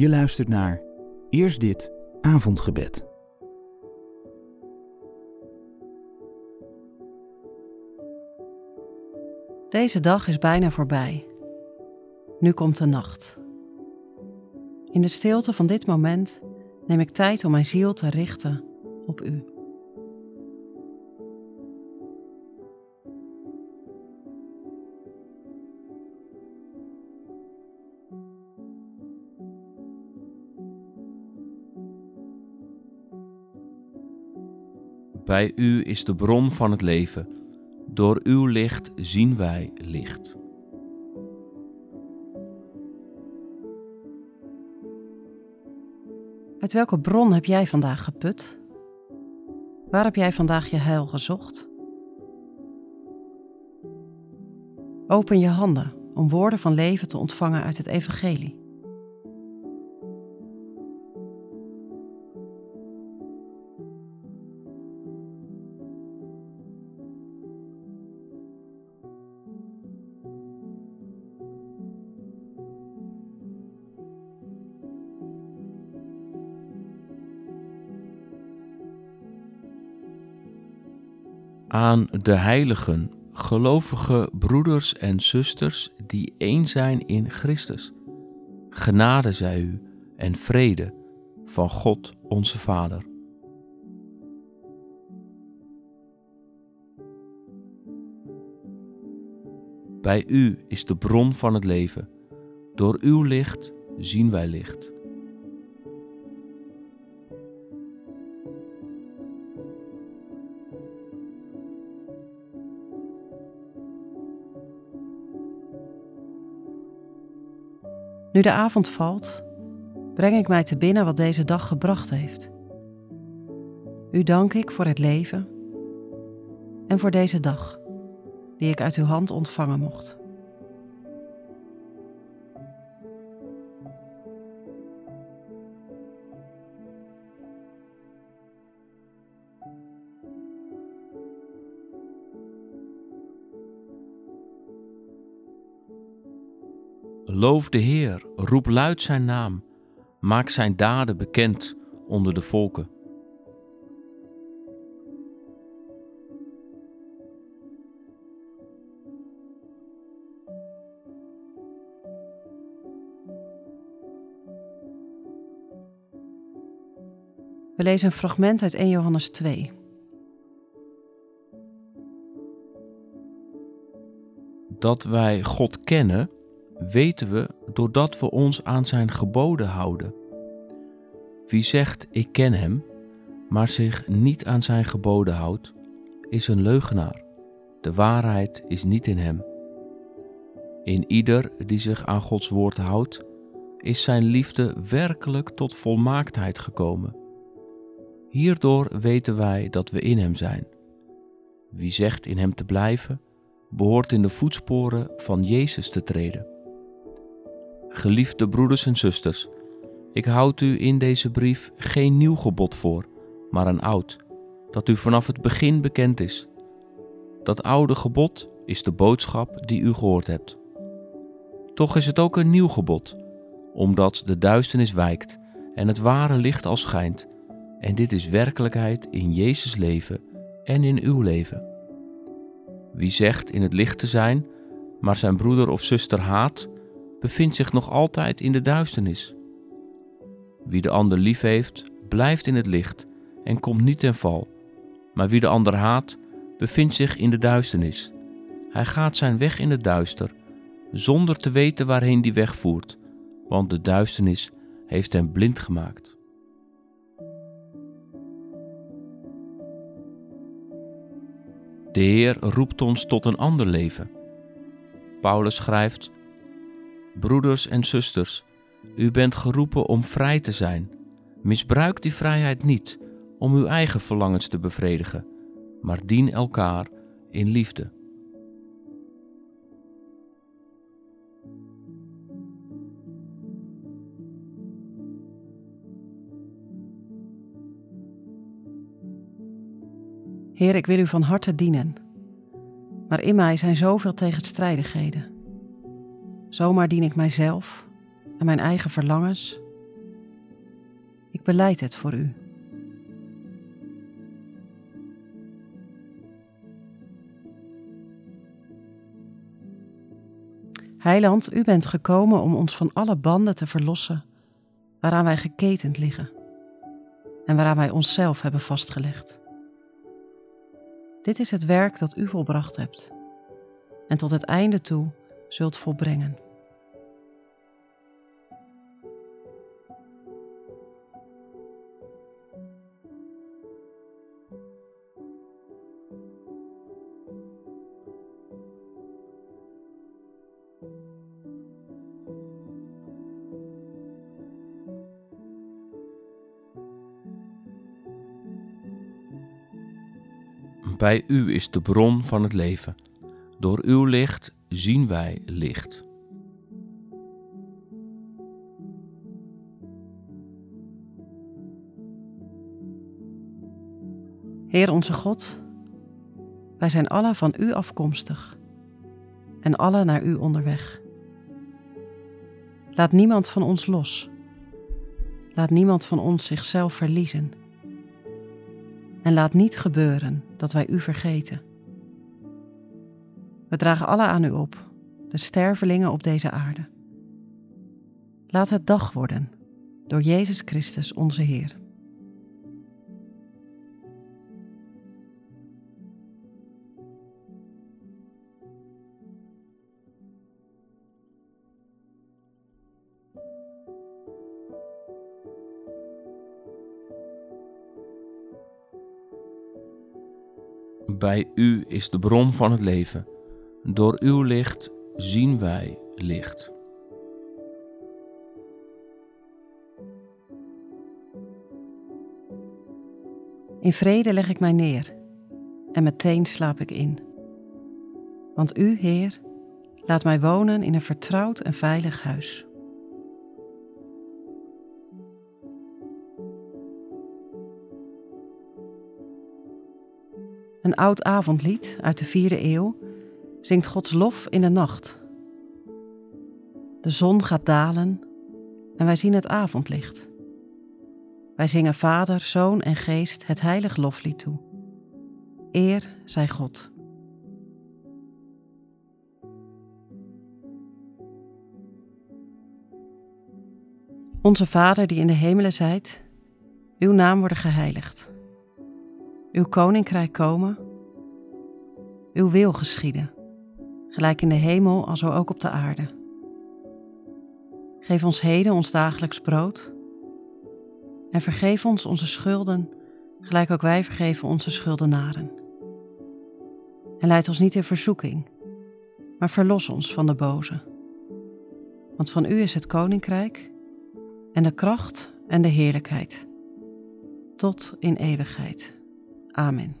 Je luistert naar Eerst dit avondgebed. Deze dag is bijna voorbij. Nu komt de nacht. In de stilte van dit moment neem ik tijd om mijn ziel te richten op U. Bij U is de bron van het leven. Door Uw licht zien wij licht. Uit welke bron heb jij vandaag geput? Waar heb jij vandaag je heil gezocht? Open je handen om woorden van leven te ontvangen uit het Evangelie. Aan de heiligen, gelovige broeders en zusters die één zijn in Christus. Genade zij u en vrede van God onze Vader. Bij u is de bron van het leven. Door uw licht zien wij licht. Nu de avond valt, breng ik mij te binnen wat deze dag gebracht heeft. U dank ik voor het leven en voor deze dag die ik uit uw hand ontvangen mocht. Loof de Heer, roep luid zijn naam, maak zijn daden bekend onder de volken. We lezen een fragment uit 1 Johannes 2. Dat wij God kennen, weten we doordat we ons aan zijn geboden houden. Wie zegt ik ken hem, maar zich niet aan zijn geboden houdt, is een leugenaar. De waarheid is niet in hem. In ieder die zich aan Gods woord houdt, is zijn liefde werkelijk tot volmaaktheid gekomen. Hierdoor weten wij dat we in hem zijn. Wie zegt in hem te blijven, behoort in de voetsporen van Jezus te treden. Geliefde broeders en zusters, ik houd u in deze brief geen nieuw gebod voor, maar een oud, dat u vanaf het begin bekend is. Dat oude gebod is de boodschap die u gehoord hebt. Toch is het ook een nieuw gebod, omdat de duisternis wijkt en het ware licht al schijnt, en dit is werkelijkheid in Jezus leven en in uw leven. Wie zegt in het licht te zijn, maar zijn broeder of zuster haat, bevindt zich nog altijd in de duisternis. Wie de ander lief heeft, blijft in het licht en komt niet ten val. Maar wie de ander haat, bevindt zich in de duisternis. Hij gaat zijn weg in het duister, zonder te weten waarheen die weg voert, want de duisternis heeft hem blind gemaakt. De Heer roept ons tot een ander leven. Paulus schrijft: Broeders en zusters, u bent geroepen om vrij te zijn. Misbruik die vrijheid niet om uw eigen verlangens te bevredigen, maar dien elkaar in liefde. Heer, ik wil u van harte dienen. Maar in mij zijn zoveel tegenstrijdigheden. Zomaar dien ik mijzelf en mijn eigen verlangens Ik beleid het voor u. Heiland, u bent gekomen om ons van alle banden te verlossen waaraan wij geketend liggen en waaraan wij onszelf hebben vastgelegd. Dit is het werk dat u volbracht hebt en tot het einde toe zult volbrengen. Bij u is de bron van het leven. Door uw licht zien wij licht. Heer onze God, wij zijn alle van u afkomstig en alle naar u onderweg. Laat niemand van ons los. Laat niemand van ons zichzelf verliezen. En laat niet gebeuren dat wij u vergeten. We dragen alle aan u op, de stervelingen op deze aarde. Laat het dag worden door Jezus Christus onze Heer. Bij u is de bron van het leven. Door uw licht zien wij licht. In vrede leg ik mij neer en meteen slaap ik in. Want u, Heer, laat mij wonen in een vertrouwd en veilig huis. Een oud avondlied uit de vierde eeuw zingt Gods lof in de nacht. De zon gaat dalen en wij zien het avondlicht. Wij zingen Vader, Zoon en Geest het heilig loflied toe. Eer zij God. Onze Vader die in de hemelen zijt, uw naam worden geheiligd. Uw koninkrijk komen, uw wil geschieden, gelijk in de hemel als ook op de aarde. Geef ons heden ons dagelijks brood en vergeef ons onze schulden, gelijk ook wij vergeven onze schuldenaren. En leid ons niet in verzoeking, maar verlos ons van de boze. Want van u is het koninkrijk en de kracht en de heerlijkheid, tot in eeuwigheid. Amen.